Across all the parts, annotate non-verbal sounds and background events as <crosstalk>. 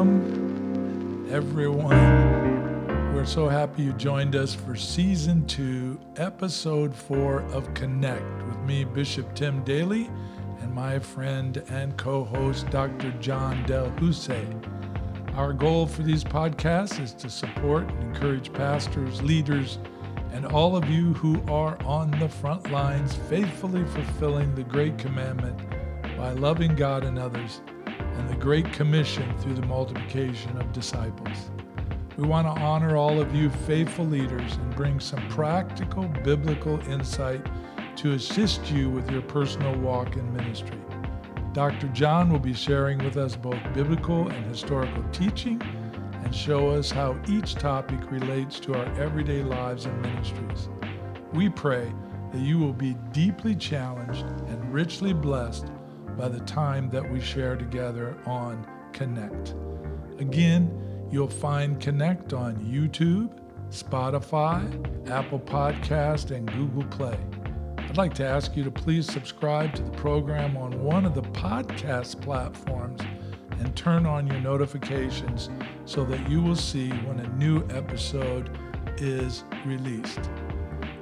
Welcome, everyone. We're so happy you joined us for season two, episode four of Connect with me, Bishop Tim Dailey, and my friend and co host, Dr. John DelHousaye. Our goal for these podcasts is to support and encourage pastors, leaders, and all of you who are on the front lines, faithfully fulfilling the great commandment by loving God and others and the Great Commission through the multiplication of disciples. We want to honor all of you faithful leaders and bring some practical biblical insight to assist you with your personal walk in ministry. Dr. John will be sharing with us both biblical and historical teaching and show us how each topic relates to our everyday lives and ministries. We pray that you will be deeply challenged and richly blessed by the time that we share together on Connect. Again, you'll find Connect on YouTube, Spotify, Apple Podcast, and Google Play. I'd like to ask you to please subscribe to the program on one of the podcast platforms and turn on your notifications so that you will see when a new episode is released.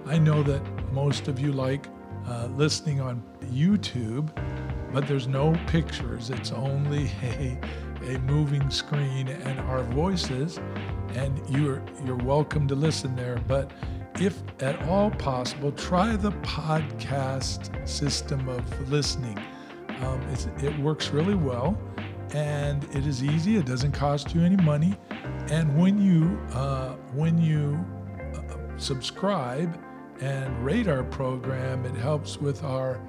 I know that most of you like uh, listening on YouTube but there's no pictures. It's only <laughs> a, a moving screen and our voices, and you're you're welcome to listen there. But if at all possible, try the podcast system of listening. Um, it works really well, and it is easy. It doesn't cost you any money, and when you uh, when you uh, subscribe and rate our program, it helps with our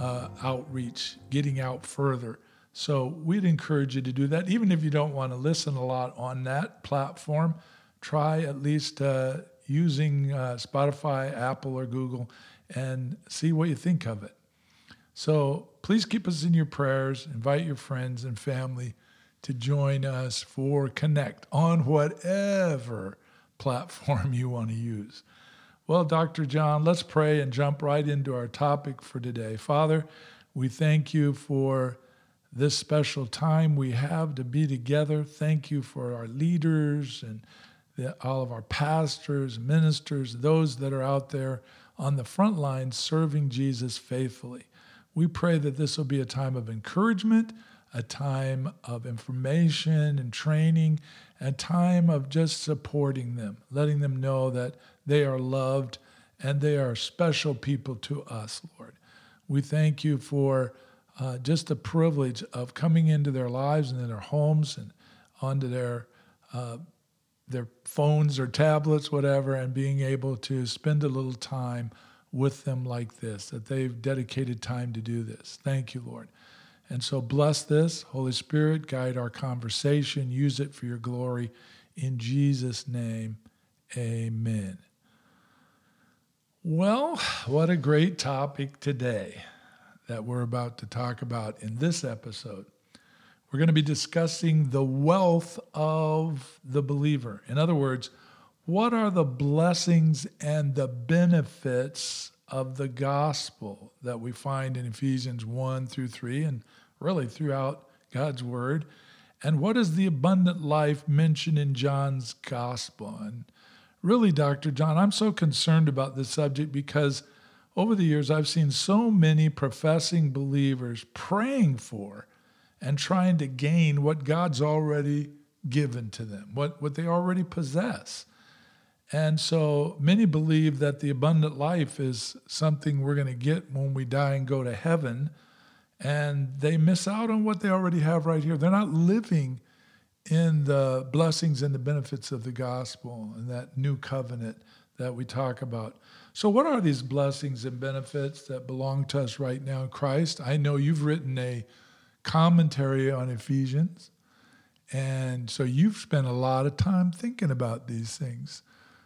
uh, outreach, getting out further. So we'd encourage you to do that. Even if you don't want to listen a lot on that platform, try at least uh, using uh, Spotify, Apple, or Google and see what you think of it. So please keep us in your prayers. Invite your friends and family to join us for Connect on whatever platform you want to use. Well, Dr. John, let's pray and jump right into our topic for today. Father, we thank you for this special time we have to be together. Thank you for our leaders and the, all of our pastors, ministers, those that are out there on the front lines serving Jesus faithfully. We pray that this will be a time of encouragement, a time of information and training, a time of just supporting them, letting them know that they are loved and they are special people to us, Lord. We thank you for uh, just the privilege of coming into their lives and in their homes and onto their uh, their phones or tablets, whatever, and being able to spend a little time with them like this, that they've dedicated time to do this. Thank you, Lord. And so bless this. Holy Spirit, guide our conversation. Use it for your glory. In Jesus' name, amen. Well, what a great topic today that we're about to talk about in this episode. We're going to be discussing the wealth of the believer. In other words, what are the blessings and the benefits of the gospel that we find in Ephesians 1 through 3 and really throughout God's word? And what is the abundant life mentioned in John's gospel? And really, Dr. John, I'm so concerned about this subject because over the years I've seen so many professing believers praying for and trying to gain what God's already given to them, what, what they already possess. And so many believe that the abundant life is something we're going to get when we die and go to heaven. And they miss out on what they already have right here. They're not living in the blessings and the benefits of the gospel and that new covenant that we talk about. So, what are these blessings and benefits that belong to us right now in Christ? I know you've written a commentary on Ephesians, and so you've spent a lot of time thinking about these things.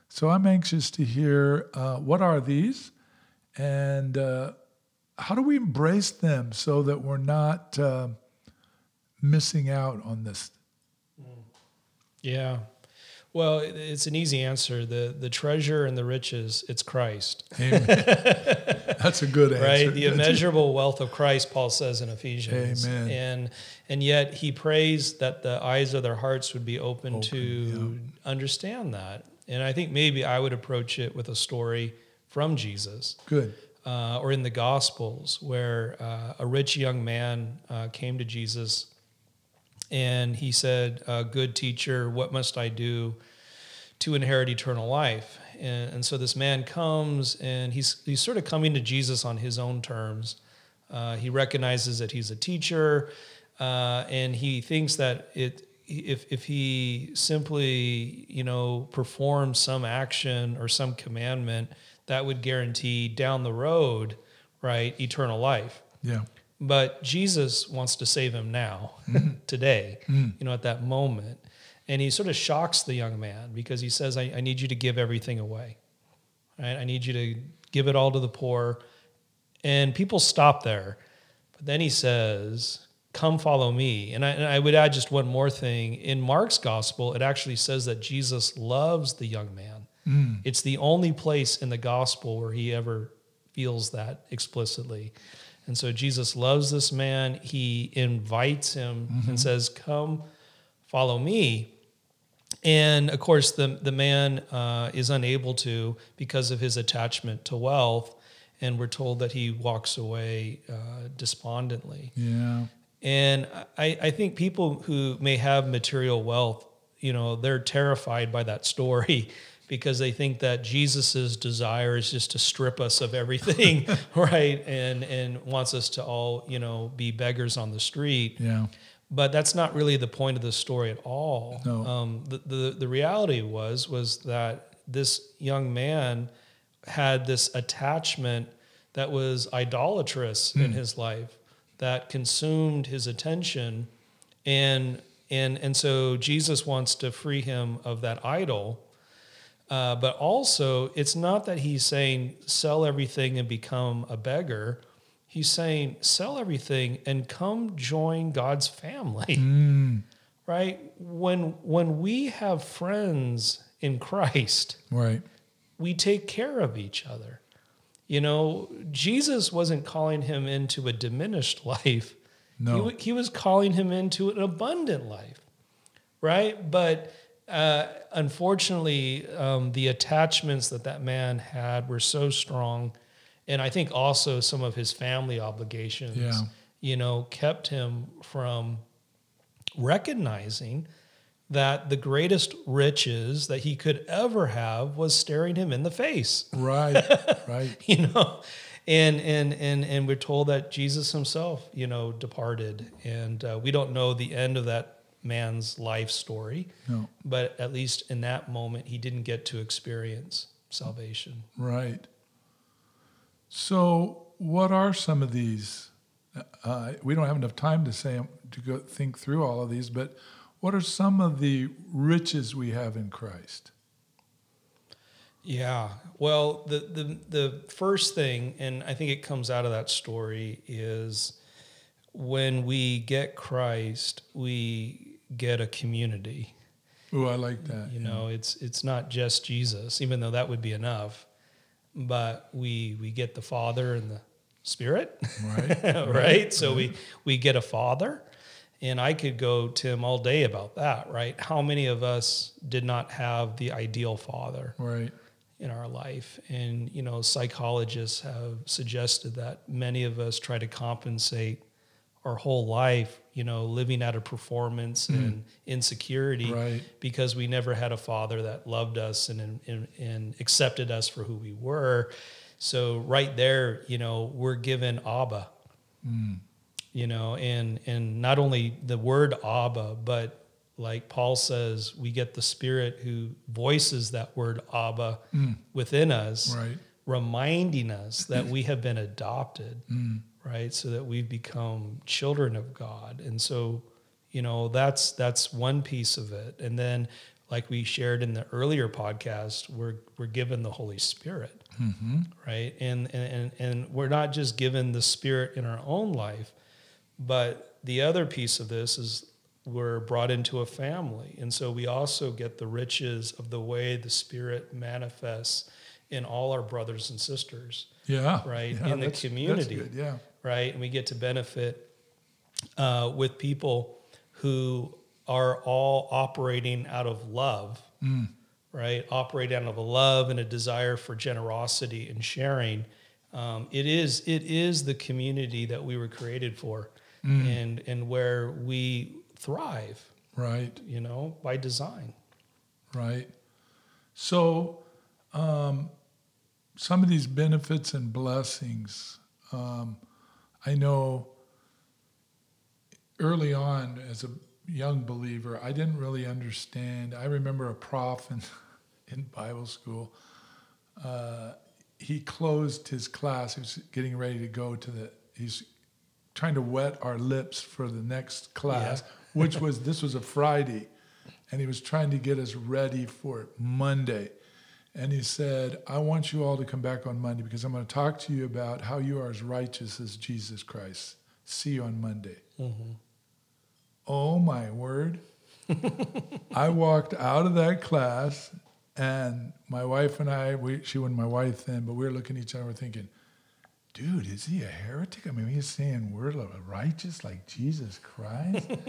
So, I'm anxious to hear uh, what are these and uh, how do we embrace them so that we're not uh, missing out on this yeah. Well, it's an easy answer. The the treasure and the riches, it's Christ. Amen. <laughs> That's a good answer. right? The immeasurable wealth of Christ, Paul says in Ephesians. Amen. And and yet he prays that the eyes of their hearts would be open, Open, to understand that. And I think maybe I would approach it with a story from Jesus Good. Uh, or in the Gospels where uh, a rich young man uh, came to Jesus and he said, uh, Good teacher, what must I do to inherit eternal life? And, and so this man comes and he's, he's sort of coming to Jesus on his own terms. Uh, he recognizes that he's a teacher uh, and he thinks that it, if, if he simply you know performs some action or some commandment that would guarantee down the road right eternal life. Yeah. but jesus wants to save him now mm-hmm. <laughs> today mm-hmm. you know at that moment. And he sort of shocks the young man because he says i, I need you to give everything away right? i need you to give it all to the poor. And people stop there. But then he says come follow me. And I, and I would add just one more thing. In mark's gospel it actually says that jesus loves the young man it's the only place in the gospel where he ever feels that explicitly. And so jesus loves this man. He invites him and says come follow me. And of course the, the man uh, is unable to because of his attachment to wealth and we're told that he walks away uh, despondently. Yeah. and I, I think people who may have material wealth, you know, they're terrified by that story because they think that Jesus's desire is just to strip us of everything, <laughs> <laughs> right? And and wants us to all, you know, be beggars on the street. Yeah. But that's not really the point of the story at all. No. Um, the, the the reality was was that this young man had this attachment that was idolatrous in his life that consumed his attention and and and so Jesus wants to free him of that idol uh, but also it's not that he's saying sell everything and become a beggar he's saying sell everything and come join God's family Mm. right when when we have friends in Christ Right. we take care of each other. You know, Jesus wasn't calling him into a diminished <laughs> life. No. He, he was calling him into an abundant life, right? But uh, unfortunately, um, the attachments that that man had were so strong. And I think also some of his family obligations, Yeah. you know, kept him from recognizing that the greatest riches that he could ever have was staring him in the face Right. <laughs> right. you know and and and and we're told that jesus himself you know departed and uh, we don't know the end of that man's life story No. but at least in that moment he didn't get to experience salvation Right. So, what are some of these? Uh, we don't have enough time to say to go think through all of these, but what are some of the riches we have in Christ? Yeah. Well, the the the first thing, and I think it comes out of that story, is when we get Christ, we get a community. Oh, I like that. You know, it's it's not just Jesus, even though that would be enough, but we we get the Father and the Spirit, Right. <laughs> right? So we we get a Father, and I could go Tim all day about that, right? How many of us did not have the ideal father? Right. in our life. And, you know, psychologists have suggested that many of us try to compensate our whole life, you know, living out of performance mm. and insecurity Right. because we never had a father that loved us and, and, and accepted us for who we were. So right there, you know, we're given Abba, mm. you know, and, and not only the word Abba, but like Paul says, we get the spirit who voices that word Abba mm. within us, Right. reminding us that we have been adopted, right? So that we've become children of God. And so, you know, that's that's one piece of it. And then like we shared in the earlier podcast, we're we're given the Holy Spirit. Mm-hmm. Right. And, and and and we're not just given the spirit in our own life, but the other piece of this is we're brought into a family. And so we also get the riches of the way the Spirit manifests in all our brothers and sisters, Yeah. right? Yeah, in the community, good, Yeah. Right? And we get to benefit uh, with people who are all operating out of love, right? Operate out of a love and a desire for generosity and sharing. Um, it is it is the community that we were created for, and and where we thrive, Right. you know, by design. Right. So, um, some of these benefits and blessings, um, I know early on as a young believer, I didn't really understand. I remember a prof in, <laughs> in Bible school. Uh, he closed his class. He was getting ready to go to the. He's trying to wet our lips for the next class, which <laughs> was this was a Friday, and he was trying to get us ready for Monday. And he said, I want you all to come back on Monday because I'm going to talk to you about how you are as righteous as Jesus Christ. See you on Monday. Mm-hmm. Oh my word. I walked out of that class and my wife and I, we, she wasn't my wife then, but we were looking at each other, we're thinking, dude, is he a heretic? I mean, he's saying we're righteous like Jesus Christ. <laughs>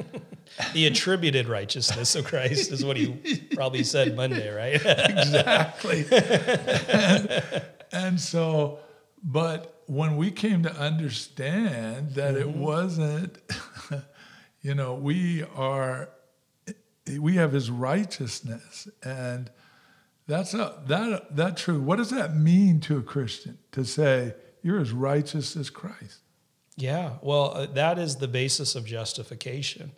The attributed righteousness of Christ is what he <laughs> probably said Monday, right? exactly. and, <laughs> and so, but when we came to understand that it mm-hmm. wasn't, you know, we are, we have His righteousness, and that's a, that that true. What does that mean to a Christian to say you're as righteous as Christ? Yeah, well, uh, that is the basis of justification.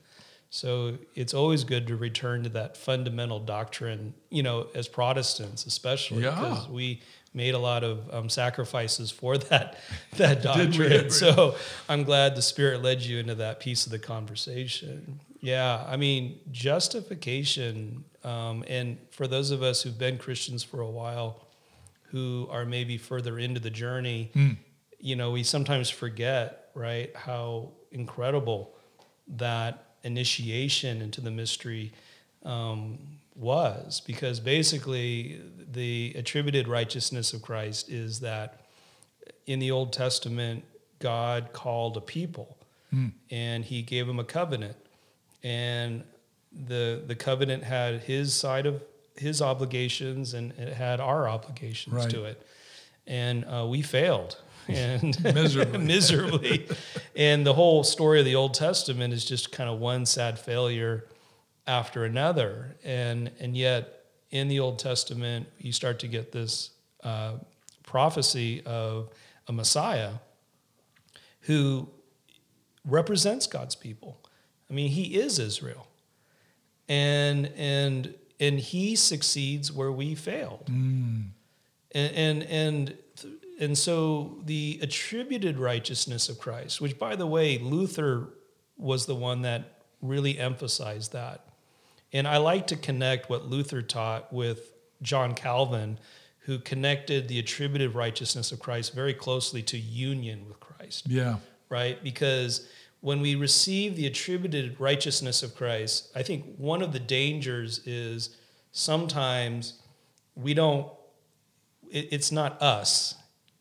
So it's always good to return to that fundamental doctrine, you know, as Protestants, especially Yeah. because we made a lot of um, sacrifices for <laughs> that that doctrine. <laughs> So I'm glad the Spirit led you into that piece of the conversation. Yeah, I mean, justification, um, and for those of us who've been Christians for a while, who are maybe further into the journey, you know, we sometimes forget, right, how incredible that initiation into the mystery um, was. Because basically, the attributed righteousness of Christ is that in the Old Testament, God called a people and he gave them a covenant. And the, the covenant had his side of his obligations and it had our obligations Right. to it. And uh, we failed. <laughs> And <laughs> Miserably. miserably. And the whole story of the Old Testament is just kind of one sad failure after another. And and yet in the Old Testament, you start to get this uh, prophecy of a Messiah who represents God's people. I mean, he is Israel. And and and he succeeds where we failed. Mm. And and and and so the attributed righteousness of Christ, which by the way, Luther was the one that really emphasized that. And I like to connect what Luther taught with John Calvin, who connected the attributed righteousness of Christ very closely to union with Christ Yeah. right? Because when we receive the attributed righteousness of Christ, I think one of the dangers is sometimes we don't, it, it's not us,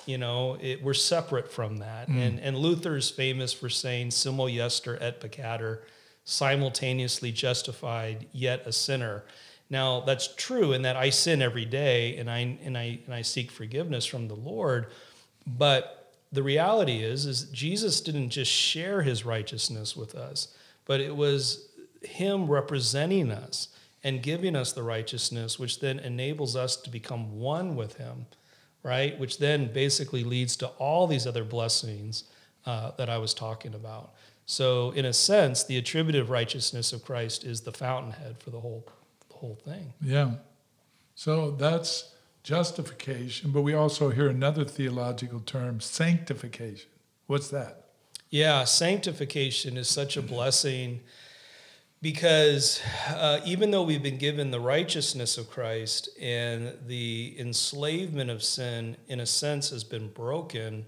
you know, it, we're separate from that. Mm. And, and Luther is famous for saying, simul iustus et peccator, simultaneously justified yet a sinner. Now that's true in that I sin every day and I and I and I seek forgiveness from the Lord, but the reality is is Jesus didn't just share his righteousness with us, but it was him representing us and giving us the righteousness which then enables us to become one with him, right? Which then basically leads to all these other blessings uh, that I was talking about. So, in a sense, the attributive righteousness of Christ is the fountainhead for the whole, the whole thing. Yeah. So that's justification, but we also hear another theological term, sanctification. What's that? Yeah, sanctification is such a blessing because uh, even though we've been given the righteousness of Christ and the enslavement of sin, in a sense, has been broken,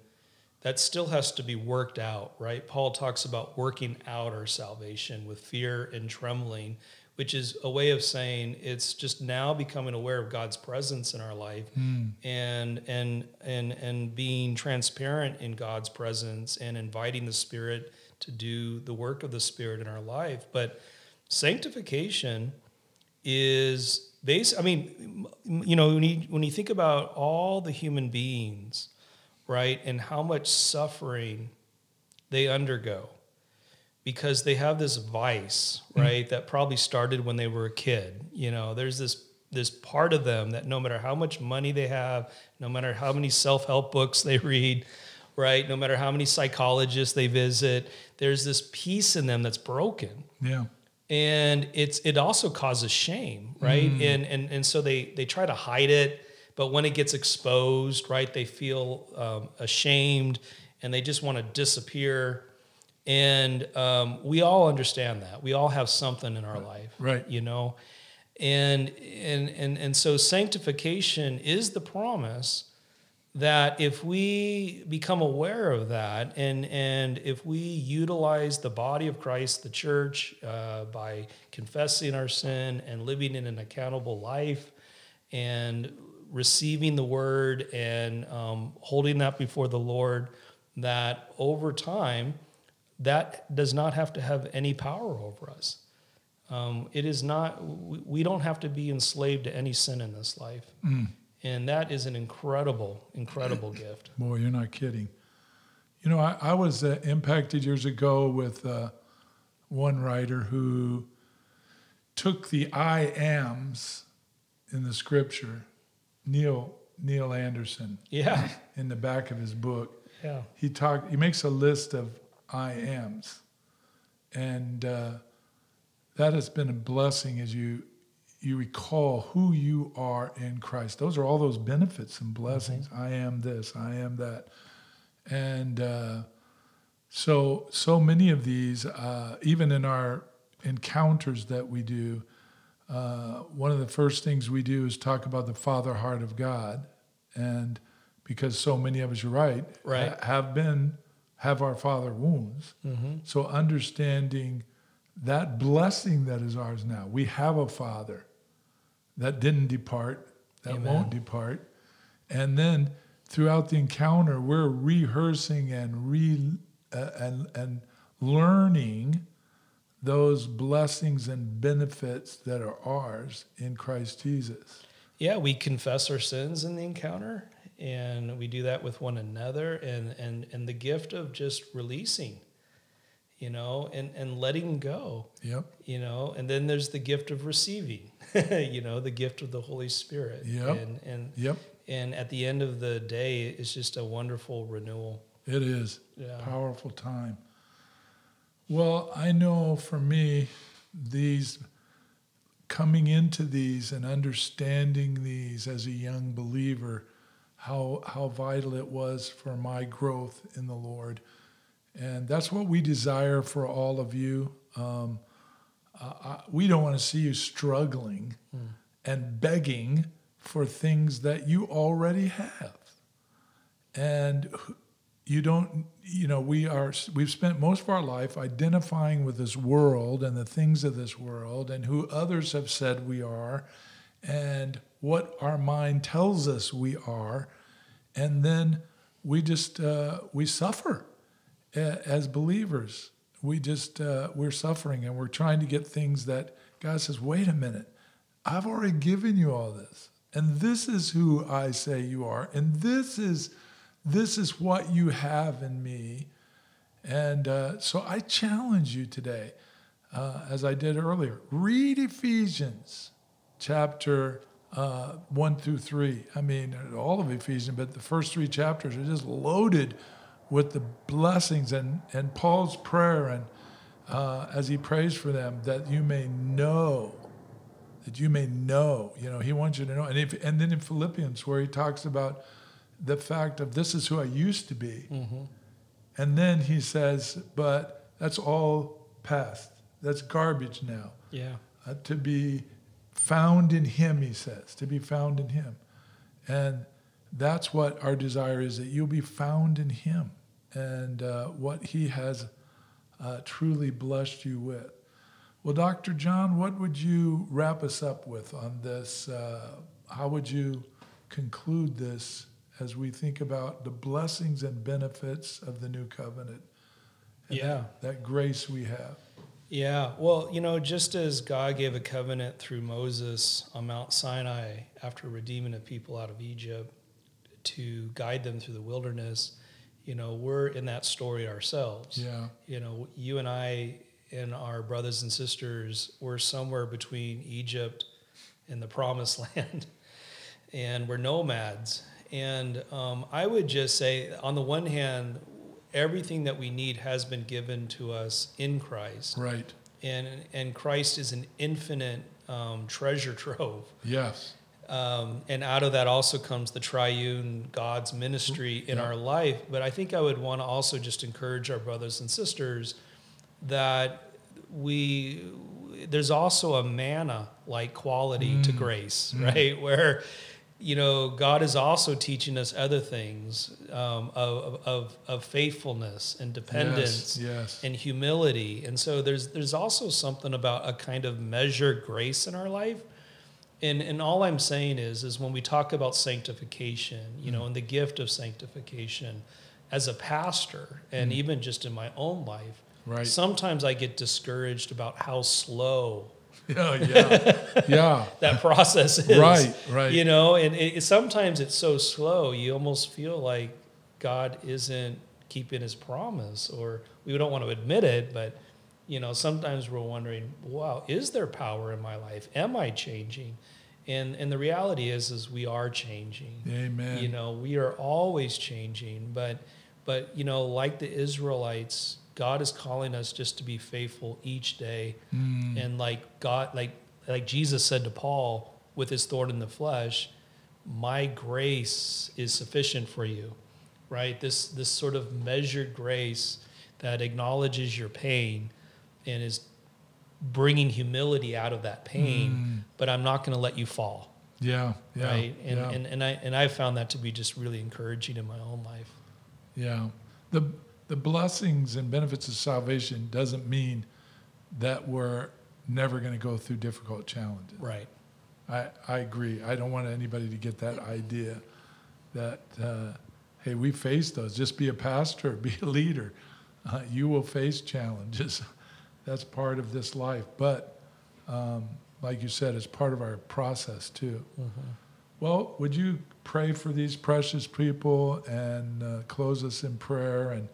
that still has to be worked out, right? Paul talks about working out our salvation with fear and trembling, which is a way of saying it's just now becoming aware of God's presence in our life Hmm. and and and and being transparent in God's presence and inviting the Spirit to do the work of the Spirit in our life. But sanctification is base. I mean, you know, when you when you think about all the human beings, right, and how much suffering they undergo because they have this vice, right, that probably started when they were a kid. You know, there's this this part of them that no matter how much money they have, no matter how many self-help books they read, right, no matter how many psychologists they visit, there's this piece in them that's broken. Yeah. and it's it also causes shame right? And and and so they they try to hide it but when it gets exposed right they feel um, ashamed and they just want to disappear and um, we all understand that. We all have something in our life Right. you know? And and and and so sanctification is the promise that if we become aware of that and and if we utilize the body of Christ, the church, uh, by confessing our sin and living in an accountable life and receiving the word and um, holding that before the Lord, that over time, that does not have to have any power over us. Um, it is not, we, we don't have to be enslaved to any sin in this life. And that is an incredible, incredible <clears throat> gift. Boy, you're not kidding. You know, I, I was uh, impacted years ago with uh, one writer who took the I ams in the scripture, Neil Neil Anderson, Yeah. in the back of his book. Yeah. He talked. He makes a list of I ams, and uh, that has been a blessing as you you recall who you are in Christ. Those are all those benefits and blessings. I am this. I am that, and uh, so so many of these, uh, even in our encounters that we do. Uh, one of the first things we do is talk about the Father heart of God, and because so many of us, you're right, Right. ha- have been have our Father wounds. Mm-hmm. So understanding that blessing that is ours now, we have a Father that didn't depart, that Amen. won't depart, and then throughout the encounter, we're rehearsing and re uh, and and learning those blessings and benefits that are ours in Christ Jesus. Yeah, we confess our sins in the encounter and we do that with one another and and and the gift of just releasing, you know, and and letting go, Yep. you know, and then there's the gift of receiving, <laughs> you know, the gift of the Holy Spirit. Yep. And and Yep. and at the end of the day, it's just a wonderful renewal. It is. Yeah. Powerful time. Well, I know for me, these coming into these and understanding these as a young believer, how how vital it was for my growth in the Lord, and that's what we desire for all of you. Um, I, I- we don't want to see you struggling and begging for things that you already have. And you don't you know we are we've spent most of our life identifying with this world and the things of this world and who others have said we are. And what our mind tells us we are and then we just uh, we suffer as believers. We just uh, we're suffering and we're trying to get things that god says wait a minute. I've already given you all this and this is who i say you are and this is this is what you have in me. And uh, so i challenge you today uh, as i did earlier read ephesians chapter uh, 1 through 3 i mean all of ephesians but the first three chapters are just loaded with the blessings and, and paul's prayer and uh, as he prays for them that you may know that you may know you know he wants you to know. And, if, and then in philippians where he talks about the fact of this is who i used to be. And then he says but that's all past. That's garbage now. Yeah. uh, to be found in him he says to be found in him and that's what our desire is that you'll be found in him and uh, what he has uh, truly blessed you with Well, Dr. John, what would you wrap us up with on this? Uh, how would you conclude this as we think about the blessings and benefits of the new covenant? and Yeah. That, that grace we have. Yeah, well, you know, just as God gave a covenant through Moses on Mount Sinai after redeeming a people out of Egypt to guide them through the wilderness, you know, we're in that story ourselves. Yeah. You know, you and I and our brothers and sisters were somewhere between Egypt and the promised <laughs> land, and we're nomads. And um, I would just say, on the one hand, everything that we need has been given to us in Christ Right. and and Christ is an infinite um, treasure <laughs> trove. Yes. Um, and out of that also comes the triune God's ministry in Yeah. our life. But I think I would want to also just encourage our brothers and sisters that we there's also a manna like quality to grace, right? <laughs> Where you know God is also teaching us other things um, of, of of faithfulness and dependence Yes. Yes. and humility. And so there's there's also something about a kind of measured grace in our life. And and all I'm saying is is when we talk about sanctification, you know, and the gift of sanctification as a pastor and even just in my own life, Right. sometimes I get discouraged about how slow <laughs> Oh, yeah. Yeah. yeah. <laughs> that process is. Right, right. You know, and it, it- sometimes it's so slow, you almost feel like God isn't keeping his promise, or we don't want to admit it, but, you know, sometimes we're wondering, wow, is there power in my life? Am I changing? And, and the reality is, is we are changing. Amen. You know, we are always changing, but but you know, like the Israelites, God is calling us just to be faithful each day. Mm. And like God like like Jesus said to Paul with his thorn in the flesh, my grace is sufficient for you. Right? This this sort of measured grace that acknowledges your pain and is bringing humility out of that pain, but I'm not going to let you fall Yeah. Yeah. right? And, yeah. and and I and I found that to be just really encouraging in my own life. Yeah. The the blessings and benefits of salvation doesn't mean that we're never going to go through difficult challenges. Right. I, I agree. I don't want anybody to get that idea that, uh, hey, we face those. Just be a pastor, <laughs> be a leader. Uh, you will face challenges. <laughs> That's part of this life. But um, like you said, it's part of our process too. Well, would you pray for these precious people and uh, close us in prayer? And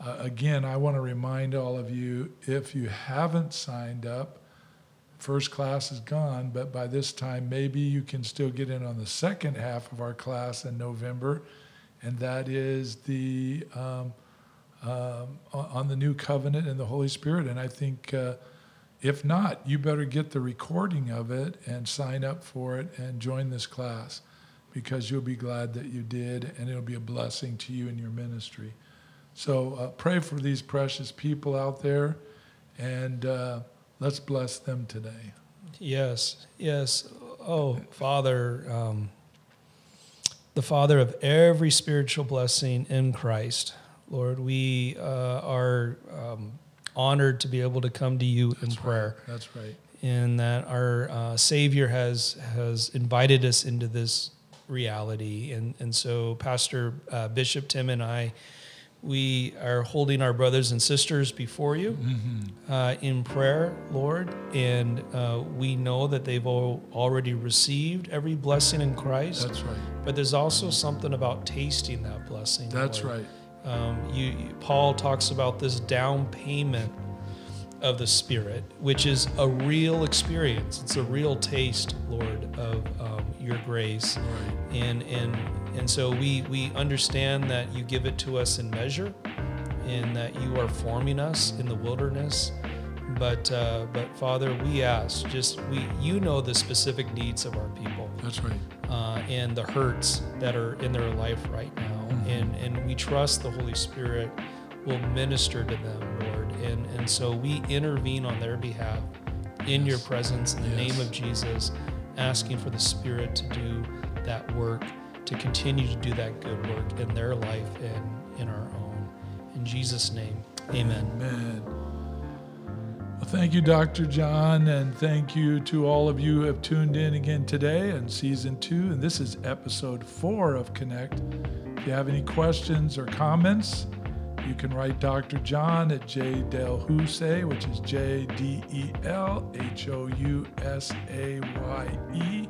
uh, again, I want to remind all of you if you haven't signed up, first class is gone, but by this time, maybe you can still get in on the second half of our class in November, and that is the um, um, on the new covenant and the Holy Spirit. And I think. Uh, if not, you better get the recording of it and sign up for it and join this class because you'll be glad that you did and it'll be a blessing to you in your ministry. So uh, pray for these precious people out there and uh, let's bless them today. Yes. Yes. Oh, Father, um, the Father of every spiritual blessing in Christ, Lord, we uh, are um, honored to be able to come to you in prayer. That's right. in that our uh, Savior has has invited us into this reality, and and so Pastor uh, Bishop Tim and I, we are holding our brothers and sisters before you uh, in prayer, Lord, and uh, we know that they've all already received every blessing in Christ. That's right. but there's also something about tasting that blessing. That's Lord. right. Um, you- Paul talks about this down payment of the Spirit, which is a real experience. It's a real taste, Lord, of um, your grace, Right. and and and so we we understand that you give it to us in measure, and that you are forming us in the wilderness. But uh, but Father, we ask just we you know the specific needs of our people That's right. uh, and the hurts that are in their life right now. And, and we trust the Holy Spirit will minister to them, Lord. And, and so we intervene on their behalf in your presence in the Yes. name of Jesus, asking for the Spirit to do that work, to continue to do that good work in their life and in our own. In Jesus' name, amen. Amen. Well, thank you, Dr. John, and thank you to all of you who have tuned in again today in season two. And this is episode four of Connect. If you have any questions or comments, you can write Dr. John at J Del Housay, which is J D E L H O U S A Y E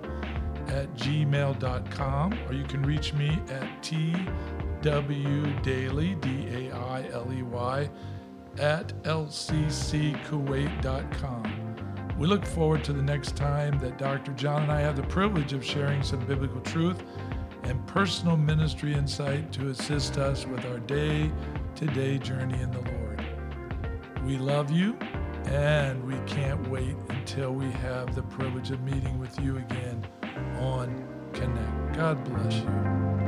at gmail.com, or you can reach me at twdailey, D A I L E Y, at lcckuwait.com. We look forward to the next time that Dr. John and I have the privilege of sharing some biblical truth and personal ministry insight to assist us with our day to day journey in the Lord. We love you and we can't wait until we have the privilege of meeting with you again on Connect. God bless you.